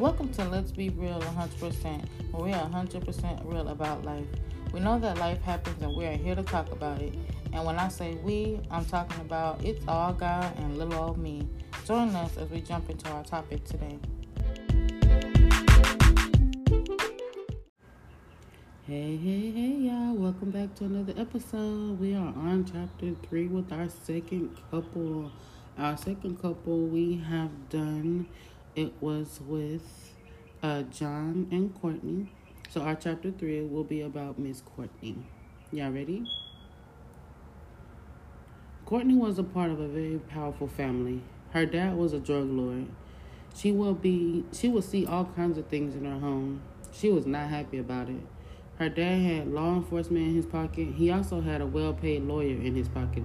Welcome to Let's Be Real 100%, where we are 100% real about life. We know that life happens and we are here to talk about it. And when I say we, I'm talking about it's all God and little old me. Join us as we jump into our topic today. Hey, hey, hey, y'all. Welcome back to another episode. We are on chapter three with our second couple. Our second couple we have done, it was with uh, John and Courtany. So our chapter three will be about Miss Courtany. Y'all ready? Courtany was a part of a very powerful family. Her dad was a drug lord. She will be she would see all kinds of things in her home. She was not happy about it. Her dad had law enforcement in his pocket. He also had a well paid lawyer in his pocket.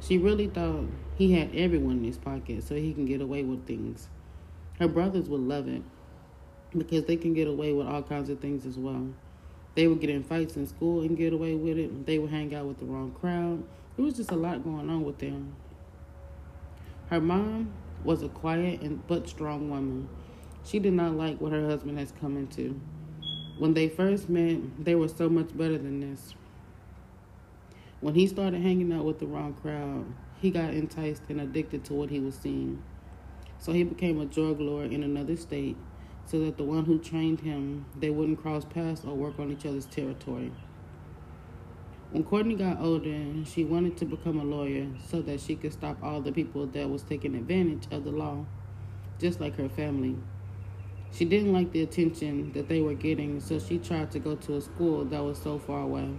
She really thought he had everyone in his pocket so he can get away with things. Her brothers would love it because they can get away with all kinds of things as well. They would get in fights in school and get away with it. They would hang out with the wrong crowd. There was just a lot going on with them. Her mom was a quiet and but strong woman. She did not like what her husband has come into. When they first met, they were so much better than this. When he started hanging out with the wrong crowd, he got enticed and addicted to what he was seeing. So he became a drug lord in another state so that the one who trained him, they wouldn't cross paths or work on each other's territory. When Courtany got older, she wanted to become a lawyer so that she could stop all the people that was taking advantage of the law, just like her family. She didn't like the attention that they were getting, so she tried to go to a school that was so far away.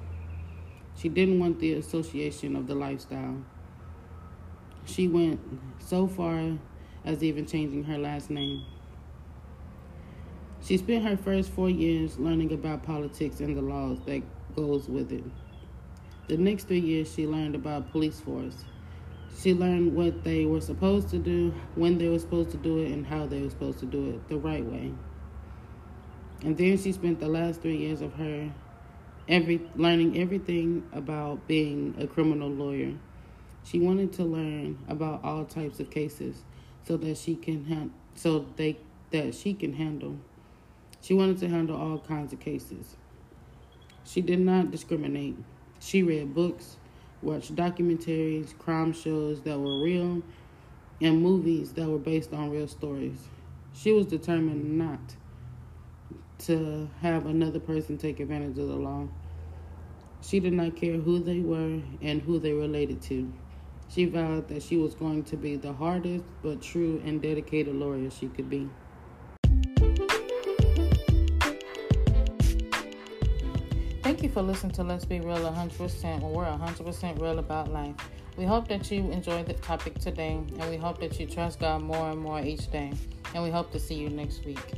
She didn't want the association of the lifestyle. She went so far as even changing her last name. She spent her first four years learning about politics and the laws that goes with it. The next three years, she learned about police force. She learned what they were supposed to do, when they were supposed to do it, and how they were supposed to do it the right way. And then she spent the last three years of her every learning everything about being a criminal lawyer. She wanted to learn about all types of cases so that she can ha- so they that she can handle. She wanted to handle all kinds of cases. She did not discriminate. She read books, watched documentaries, crime shows that were real, and movies that were based on real stories. She was determined not to have another person take advantage of the law. She did not care who they were and who they related to. She vowed that she was going to be the hardest but true and dedicated lawyer she could be. Thank you for listening to Let's Be Real 100% when we're 100% real about life. We hope that you enjoyed the topic today and we hope that you trust God more and more each day. And we hope to see you next week.